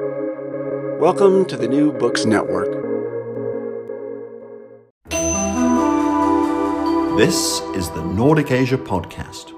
Welcome to the New Books Network. This is the Nordic Asia Podcast.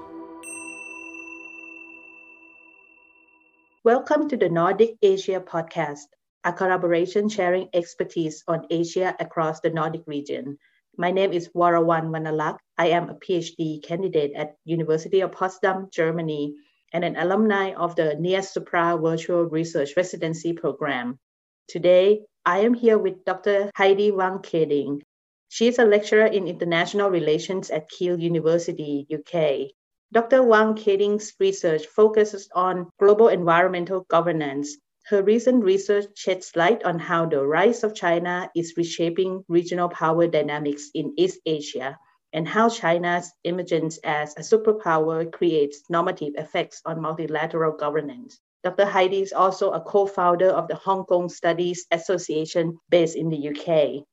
Welcome to the Nordic Asia Podcast, a collaboration sharing expertise on Asia across the Nordic region. My name is Warawan Manalak. I am a PhD candidate at University of Potsdam, Germany, and an alumni of the NIAS Supra Virtual Research Residency Program. Today, I am here with Dr. Heidi Wang Kaeding. She is a lecturer in international relations at Keele University, UK. Dr. Wang Kaeding's research focuses on global environmental governance. Her recent research sheds light on how the rise of China is reshaping regional power dynamics in East Asia and how China's emergence as a superpower creates normative effects on multilateral governance. Dr. Heidi is also a co-founder of the Hong Kong Studies Association based in the UK.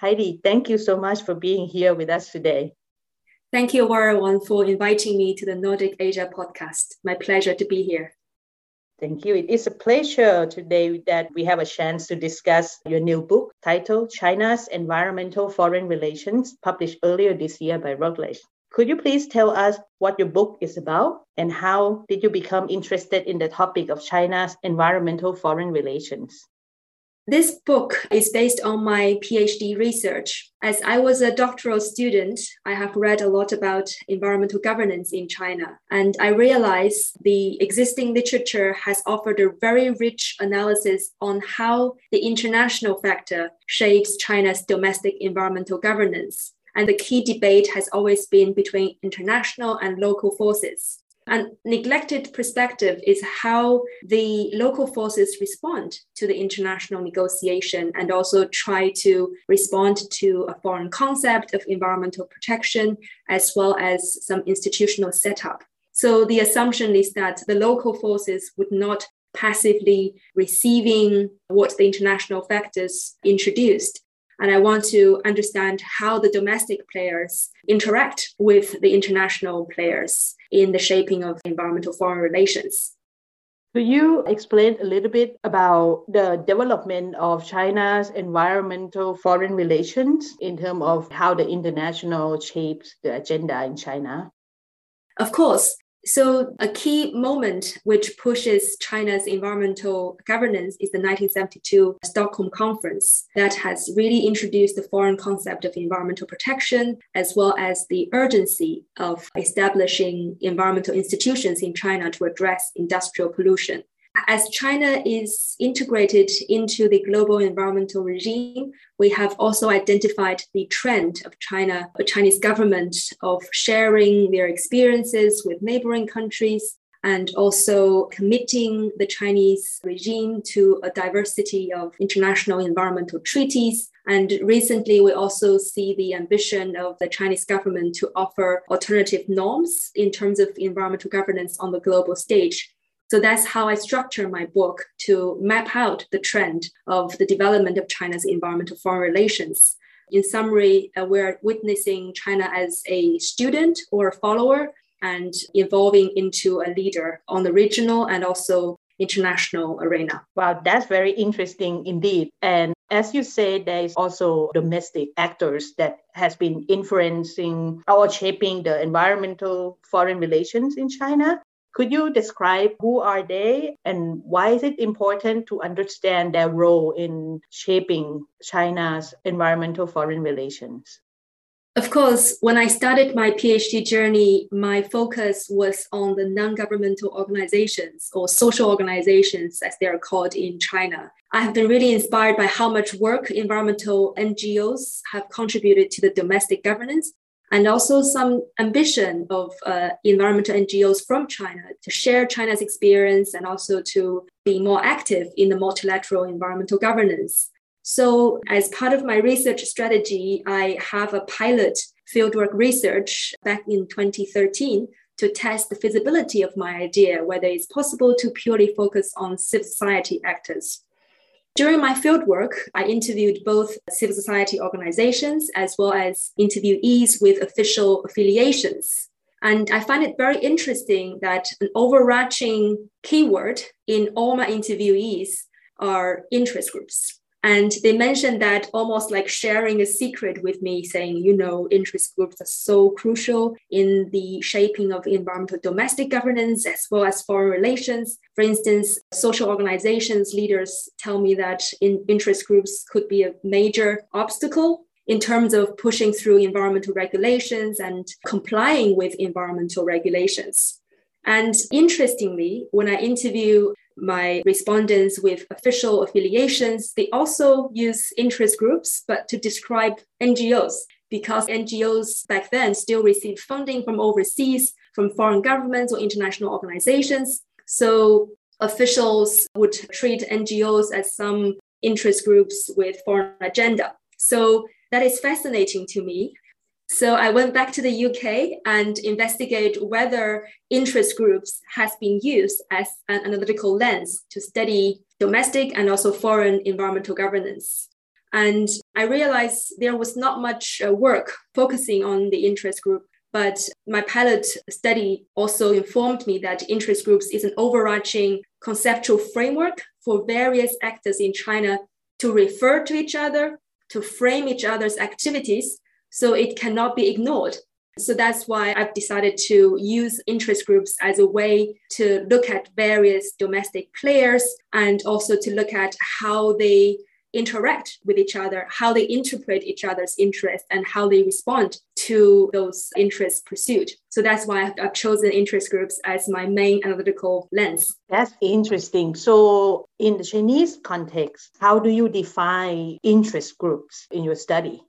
Heidi, thank you so much for being here with us today. Thank you, Warawan, for inviting me to the Nordic Asia podcast. My pleasure to be here. Thank you. It is a pleasure today that we have a chance to discuss your new book titled China's Environmental Foreign Relations, published earlier this year by Routledge. Could you please tell us what your book is about and how did you become interested in the topic of China's environmental foreign relations? This book is based on my PhD research. As I was a doctoral student, I have read a lot about environmental governance in China, and I realized the existing literature has offered a very rich analysis on how the international factor shapes China's domestic environmental governance. And the key debate has always been between international and local forces. An neglected perspective is how the local forces respond to the international negotiation and also try to respond to a foreign concept of environmental protection, as well as some institutional setup. So the assumption is that the local forces would not passively receiving what the international factors introduced, and I want to understand how the domestic players interact with the international players in the shaping of environmental foreign relations. Could you explain a little bit about the development of China's environmental foreign relations in terms of how the international shapes the agenda in China? Of course. So, a key moment which pushes China's environmental governance is the 1972 Stockholm Conference that has really introduced the foreign concept of environmental protection, as well as the urgency of establishing environmental institutions in China to address industrial pollution. As China is integrated into the global environmental regime, we have also identified the trend of China, the Chinese government, of sharing their experiences with neighboring countries and also committing the Chinese regime to a diversity of international environmental treaties. And recently, we also see the ambition of the Chinese government to offer alternative norms in terms of environmental governance on the global stage. So that's how I structure my book to map out the trend of the development of China's environmental foreign relations. In summary, uh, we're witnessing China as a student or a follower and evolving into a leader on the regional and also international arena. Wow, that's very interesting indeed. And as you say, there is also domestic actors that has been influencing or shaping the environmental foreign relations in China. Could you describe who are they and why is it important to understand their role in shaping China's environmental foreign relations? Of course, when I started my PhD journey, my focus was on the non governmental organizations or social organizations, as they are called in China. I have been really inspired by how much work environmental NGOs have contributed to the domestic governance and also some ambition of uh, environmental NGOs from China to share China's experience and also to be more active in the multilateral environmental governance. So, as part of my research strategy, I have a pilot fieldwork research back in 2013 to test the feasibility of my idea, whether it's possible to purely focus on civil society actors. During my fieldwork, I interviewed both civil society organizations as well as interviewees with official affiliations. And I find it very interesting that an overarching keyword in all my interviewees are interest groups. And they mentioned that almost like sharing a secret with me, saying, you know, interest groups are so crucial in the shaping of environmental domestic governance as well as foreign relations. For instance, social organizations leaders tell me that in interest groups could be a major obstacle in terms of pushing through environmental regulations and complying with environmental regulations. And interestingly, when I interview my respondents with official affiliations, they also use interest groups, but to describe NGOs, because NGOs back then still received funding from overseas, from foreign governments or international organizations. So officials would treat NGOs as some interest groups with foreign agenda. So that is fascinating to me so I went back to the UK and investigate whether interest groups has been used as an analytical lens to study domestic and also foreign environmental governance. And I realized there was not much uh, work focusing on the interest group, but my pilot study also informed me that interest groups is an overarching conceptual framework for various actors in China to refer to each other, to frame each other's activities so it cannot be ignored. So that's why I've decided to use interest groups as a way to look at various domestic players and also to look at how they interact with each other, how they interpret each other's interests, and how they respond to those interests pursued. So that's why I've chosen interest groups as my main analytical lens. That's interesting. So, in the Chinese context, how do you define interest groups in your study?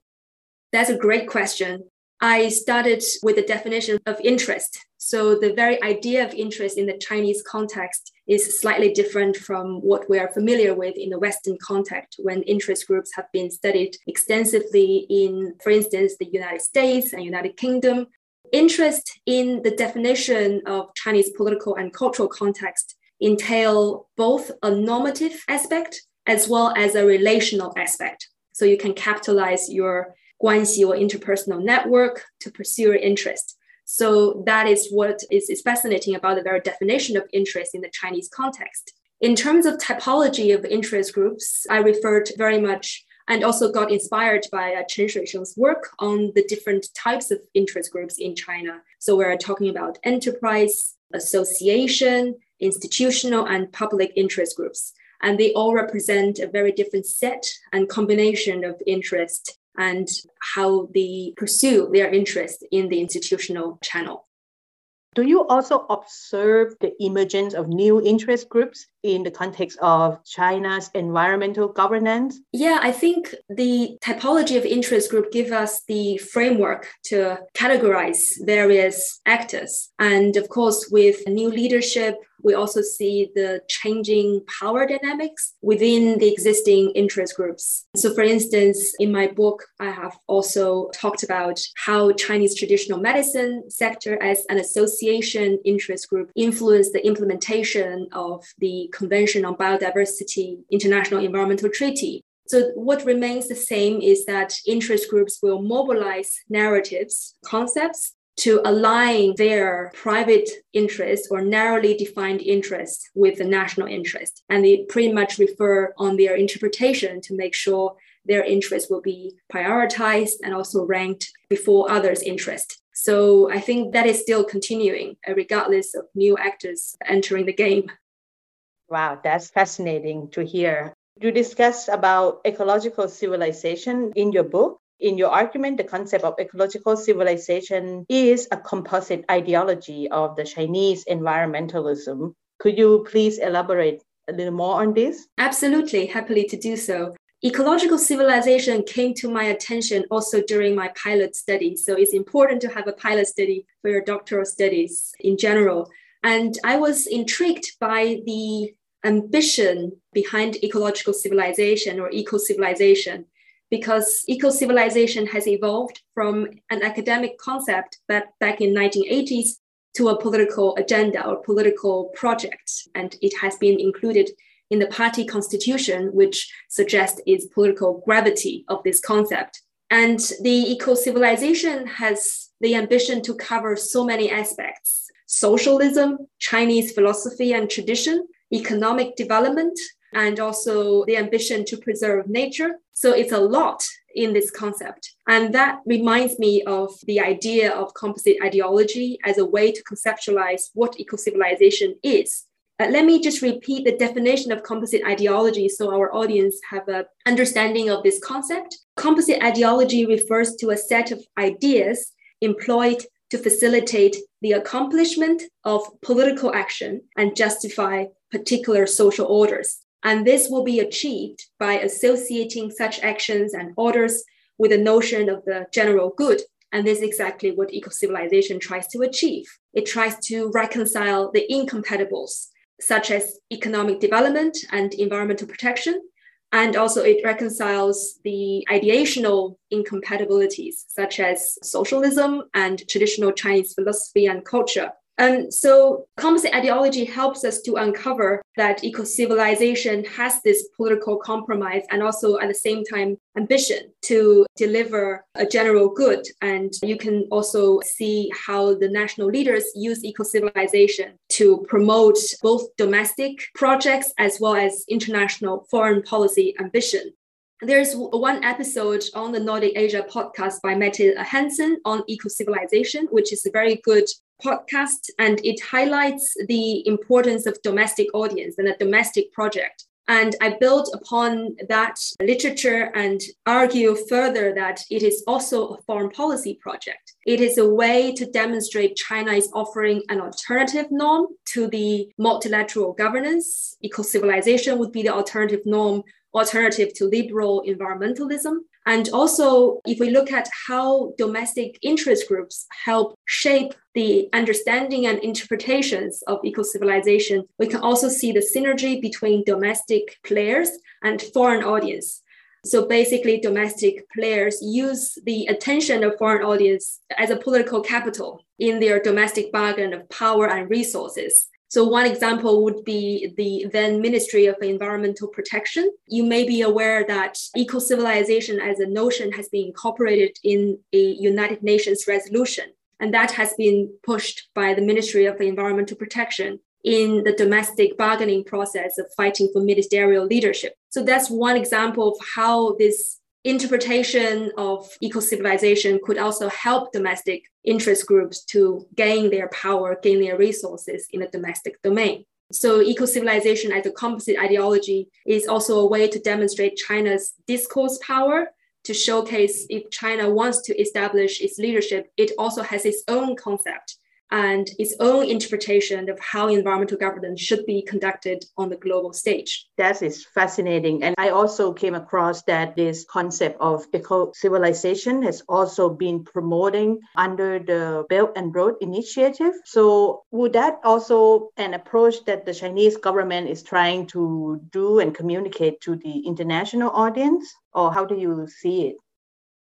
That's a great question. I started with the definition of interest. So, the very idea of interest in the Chinese context is slightly different from what we are familiar with in the Western context when interest groups have been studied extensively in, for instance, the United States and United Kingdom. Interest in the definition of Chinese political and cultural context entail both a normative aspect as well as a relational aspect. So you can capitalize your 关系 or interpersonal network to pursue your interest. So that is what is, is fascinating about the very definition of interest in the Chinese context. In terms of typology of interest groups, I referred very much and also got inspired by uh, Chen Shuisheng's work on the different types of interest groups in China. So we're talking about enterprise, association, institutional, and public interest groups. And they all represent a very different set and combination of interest and how they pursue their interest in the institutional channel. Do you also observe the emergence of new interest groups in the context of China's environmental governance? Yeah, I think the typology of interest group give us the framework to categorize various actors. And of course, with new leadership, we also see the changing power dynamics within the existing interest groups. So, for instance, in my book, I have also talked about how Chinese traditional medicine sector as an association interest group influenced the implementation of the Convention on Biodiversity International Environmental Treaty. So, what remains the same is that interest groups will mobilize narratives, concepts, to align their private interests or narrowly defined interests with the national interest. And they pretty much refer on their interpretation to make sure their interests will be prioritized and also ranked before others' interest. So I think that is still continuing, uh, regardless of new actors entering the game. Wow, that's fascinating to hear. You discuss about ecological civilization in your book. In your argument, the concept of ecological civilization is a composite ideology of the Chinese environmentalism. Could you please elaborate a little more on this? Absolutely, happily to do so. Ecological civilization came to my attention also during my pilot study. So it's important to have a pilot study for your doctoral studies in general. And I was intrigued by the ambition behind ecological civilization or eco civilization because eco civilization has evolved from an academic concept back, back in 1980s to a political agenda or political project. And it has been included in the party constitution which suggests its political gravity of this concept. And the eco civilization has the ambition to cover so many aspects socialism chinese philosophy and tradition economic development and also the ambition to preserve nature. So it's a lot in this concept. And that reminds me of the idea of composite ideology as a way to conceptualize what eco civilization is. Uh, let me just repeat the definition of composite ideology so our audience have an understanding of this concept. Composite ideology refers to a set of ideas employed to facilitate the accomplishment of political action and justify particular social orders. And this will be achieved by associating such actions and orders with the notion of the general good. And this is exactly what eco civilization tries to achieve. It tries to reconcile the incompatibles, such as economic development and environmental protection. And also, it reconciles the ideational incompatibilities, such as socialism and traditional Chinese philosophy and culture. And so composite ideology helps us to uncover that eco-civilization has this political compromise and also at the same time ambition to deliver a general good. And you can also see how the national leaders use eco-civilization to promote both domestic projects as well as international foreign policy ambition. There's one episode on the Nordic Asia podcast by Mette Hansen on eco civilization, which is a very good podcast and it highlights the importance of domestic audience and a domestic project. And I build upon that literature and argue further that it is also a foreign policy project. It is a way to demonstrate China is offering an alternative norm to the multilateral governance. Eco civilization would be the alternative norm, alternative to liberal environmentalism. And also, if we look at how domestic interest groups help shape the understanding and interpretations of eco civilization, we can also see the synergy between domestic players and foreign audience. So basically, domestic players use the attention of foreign audience as a political capital in their domestic bargain of power and resources. So one example would be the then Ministry of Environmental Protection. You may be aware that eco-civilization as a notion has been incorporated in a United Nations resolution, and that has been pushed by the Ministry of Environmental Protection in the domestic bargaining process of fighting for ministerial leadership. So that's one example of how this interpretation of eco-civilization could also help domestic interest groups to gain their power, gain their resources in the domestic domain. So eco-civilization as a composite ideology is also a way to demonstrate China's discourse power to showcase if China wants to establish its leadership, it also has its own concept and its own interpretation of how environmental governance should be conducted on the global stage. That is fascinating. And I also came across that this concept of eco civilization has also been promoting under the Belt and Road Initiative. So, would that also an approach that the Chinese government is trying to do and communicate to the international audience? Or how do you see it?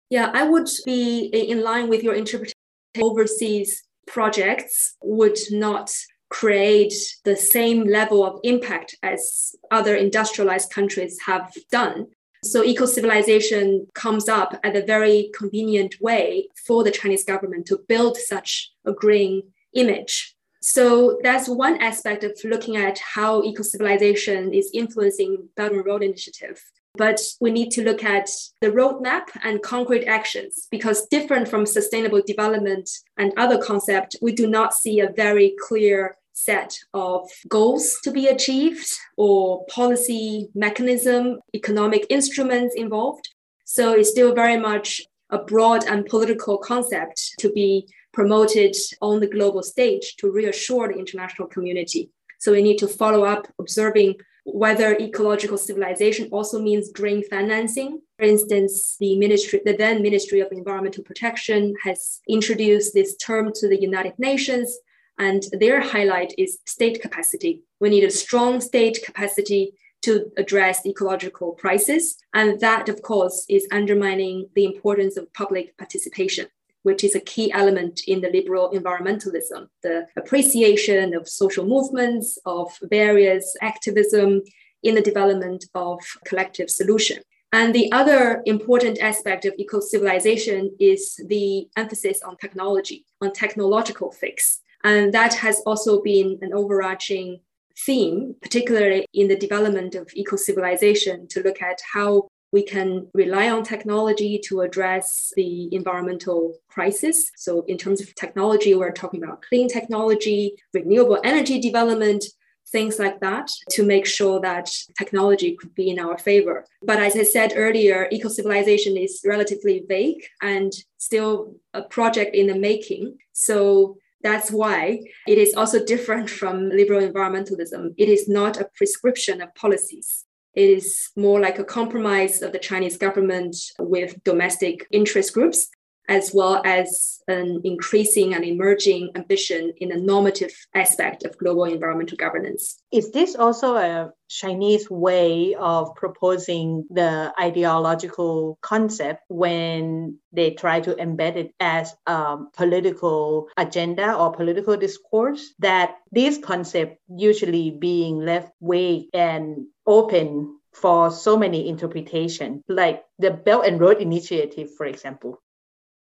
Yeah, I would be in line with your interpretation overseas projects would not create the same level of impact as other industrialized countries have done. So eco civilization comes up at a very convenient way for the Chinese government to build such a green image. So that's one aspect of looking at how eco civilization is influencing Belt and Road Initiative. But we need to look at the roadmap and concrete actions because different from sustainable development and other concepts, we do not see a very clear set of goals to be achieved or policy mechanism, economic instruments involved. So it's still very much a broad and political concept to be promoted on the global stage to reassure the international community. So we need to follow up observing whether ecological civilization also means green financing. For instance, the ministry, the then Ministry of Environmental Protection has introduced this term to the United Nations, and their highlight is state capacity. We need a strong state capacity to address ecological crisis. And that, of course, is undermining the importance of public participation which is a key element in the liberal environmentalism, the appreciation of social movements, of various activism in the development of collective solution. And the other important aspect of eco civilization is the emphasis on technology, on technological fix. And that has also been an overarching theme, particularly in the development of eco civilization, to look at how we can rely on technology to address the environmental crisis. So, in terms of technology, we're talking about clean technology, renewable energy development, things like that to make sure that technology could be in our favor. But as I said earlier, eco civilization is relatively vague and still a project in the making. So that's why it is also different from liberal environmentalism. It is not a prescription of policies. Is more like a compromise of the Chinese government with domestic interest groups as well as an increasing and emerging ambition in the normative aspect of global environmental governance. Is this also a Chinese way of proposing the ideological concept when they try to embed it as a political agenda or political discourse? That this concept usually being left vague and open for so many interpretations, like the Belt and Road Initiative, for example.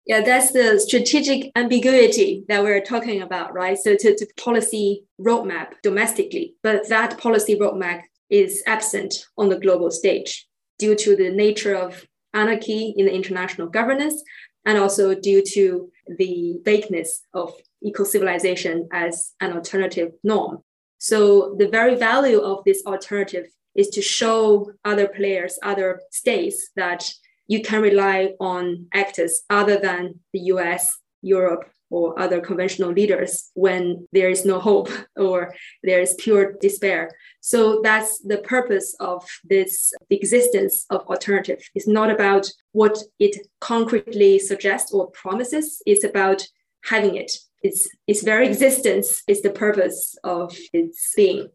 Yeah, that's the strategic ambiguity that we're talking about, right? So to, to policy roadmap domestically, but that policy roadmap is absent on the global stage due to the nature of anarchy in the international governance and also due to the vagueness of eco civilization as an alternative norm. So the very value of this alternative is to show other players, other states that you can rely on actors other than the US, Europe, or other conventional leaders when there is no hope or there is pure despair. So that's the purpose of this existence of alternative. It's not about what it concretely suggests or promises, it's about having it. Its, its very existence is the purpose of its being.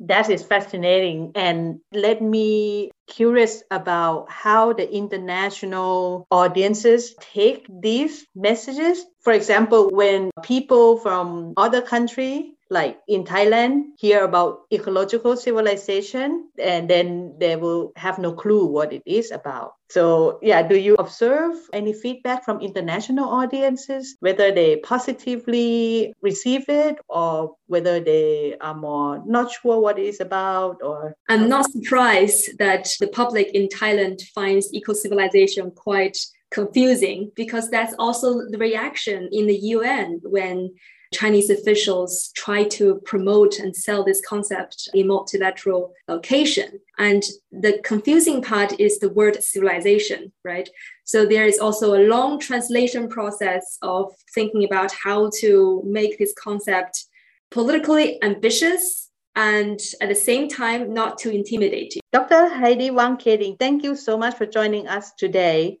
That is fascinating and let me curious about how the international audiences take these messages. For example, when people from other country like in Thailand, hear about ecological civilization, and then they will have no clue what it is about. So, yeah, do you observe any feedback from international audiences, whether they positively receive it or whether they are more not sure what it is about? Or I'm not surprised that the public in Thailand finds eco civilization quite confusing because that's also the reaction in the UN when Chinese officials try to promote and sell this concept in multilateral location. And the confusing part is the word civilization, right? So there is also a long translation process of thinking about how to make this concept politically ambitious and at the same time not too intimidating. Dr. Heidi Wang Kaeding, thank you so much for joining us today.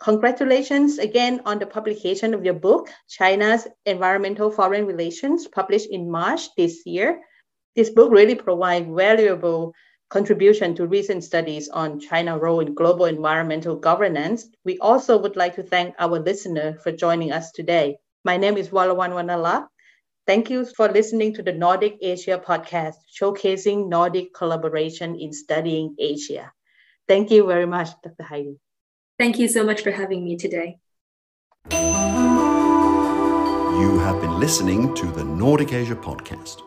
Congratulations again on the publication of your book, China's Environmental Foreign Relations, published in March this year. This book really provides valuable contribution to recent studies on China's role in global environmental governance. We also would like to thank our listener for joining us today. My name is Walawan Wanala. Thank you for listening to the Nordic Asia podcast, showcasing Nordic collaboration in studying Asia. Thank you very much, Dr. Heidi. Thank you so much for having me today. You have been listening to the Nordic Asia podcast.